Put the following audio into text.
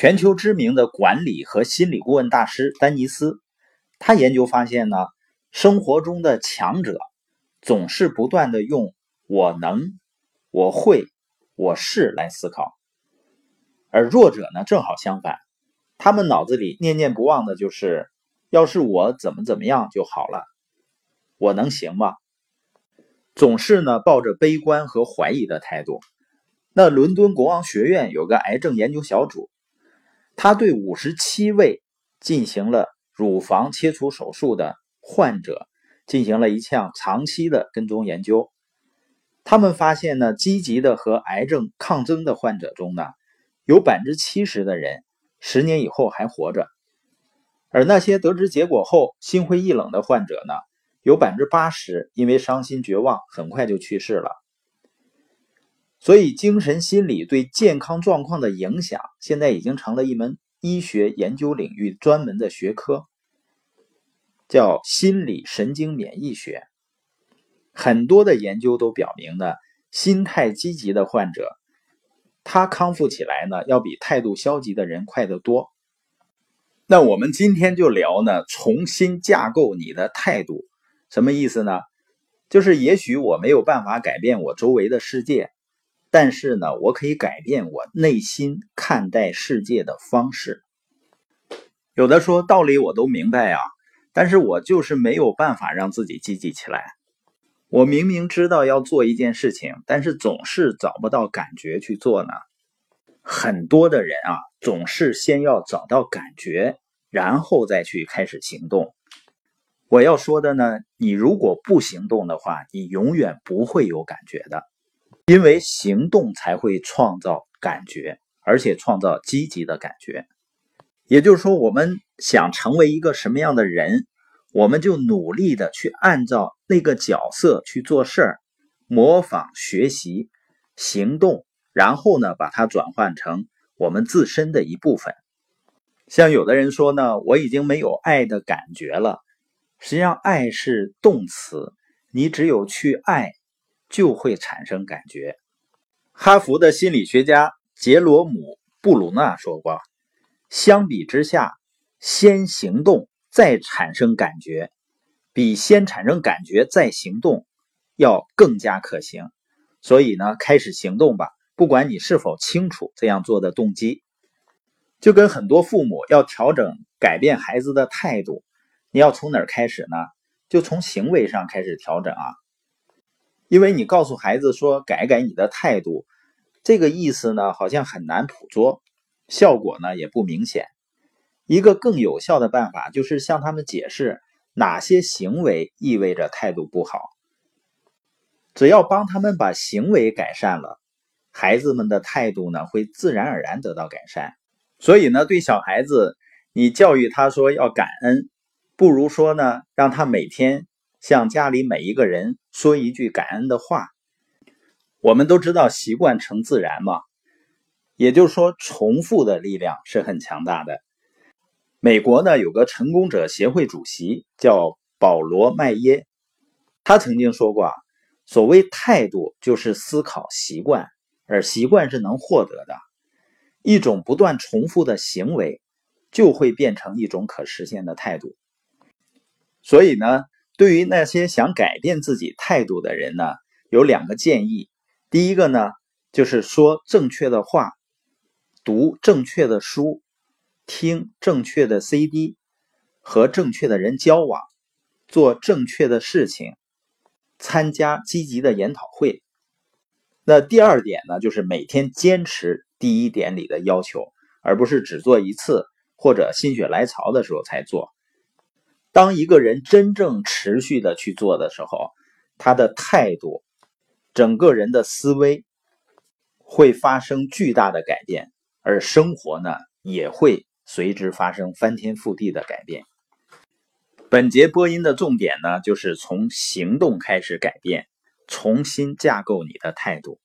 全球知名的管理和心理顾问大师丹尼斯，他研究发现呢，生活中的强者总是不断的用“我能”“我会”“我是”来思考，而弱者呢，正好相反，他们脑子里念念不忘的就是“要是我怎么怎么样就好了”，“我能行吗？”总是呢抱着悲观和怀疑的态度。那伦敦国王学院有个癌症研究小组。他对五十七位进行了乳房切除手术的患者进行了一项长期的跟踪研究。他们发现呢，积极的和癌症抗争的患者中呢，有百分之七十的人十年以后还活着，而那些得知结果后心灰意冷的患者呢，有百分之八十因为伤心绝望很快就去世了。所以，精神心理对健康状况的影响，现在已经成了一门医学研究领域专门的学科，叫心理神经免疫学。很多的研究都表明呢，心态积极的患者，他康复起来呢，要比态度消极的人快得多。那我们今天就聊呢，重新架构你的态度，什么意思呢？就是也许我没有办法改变我周围的世界。但是呢，我可以改变我内心看待世界的方式。有的说道理我都明白啊，但是我就是没有办法让自己积极起来。我明明知道要做一件事情，但是总是找不到感觉去做呢。很多的人啊，总是先要找到感觉，然后再去开始行动。我要说的呢，你如果不行动的话，你永远不会有感觉的。因为行动才会创造感觉，而且创造积极的感觉。也就是说，我们想成为一个什么样的人，我们就努力的去按照那个角色去做事儿，模仿、学习、行动，然后呢，把它转换成我们自身的一部分。像有的人说呢，我已经没有爱的感觉了。实际上，爱是动词，你只有去爱。就会产生感觉。哈佛的心理学家杰罗姆·布鲁纳说过：“相比之下，先行动再产生感觉，比先产生感觉再行动要更加可行。所以呢，开始行动吧，不管你是否清楚这样做的动机。就跟很多父母要调整、改变孩子的态度，你要从哪儿开始呢？就从行为上开始调整啊。”因为你告诉孩子说改改你的态度，这个意思呢好像很难捕捉，效果呢也不明显。一个更有效的办法就是向他们解释哪些行为意味着态度不好。只要帮他们把行为改善了，孩子们的态度呢会自然而然得到改善。所以呢，对小孩子，你教育他说要感恩，不如说呢让他每天。向家里每一个人说一句感恩的话。我们都知道习惯成自然嘛，也就是说，重复的力量是很强大的。美国呢有个成功者协会主席叫保罗·麦耶，他曾经说过啊，所谓态度就是思考习惯，而习惯是能获得的。一种不断重复的行为就会变成一种可实现的态度。所以呢。对于那些想改变自己态度的人呢，有两个建议。第一个呢，就是说正确的话，读正确的书，听正确的 CD，和正确的人交往，做正确的事情，参加积极的研讨会。那第二点呢，就是每天坚持第一点里的要求，而不是只做一次或者心血来潮的时候才做。当一个人真正持续的去做的时候，他的态度、整个人的思维会发生巨大的改变，而生活呢也会随之发生翻天覆地的改变。本节播音的重点呢，就是从行动开始改变，重新架构你的态度。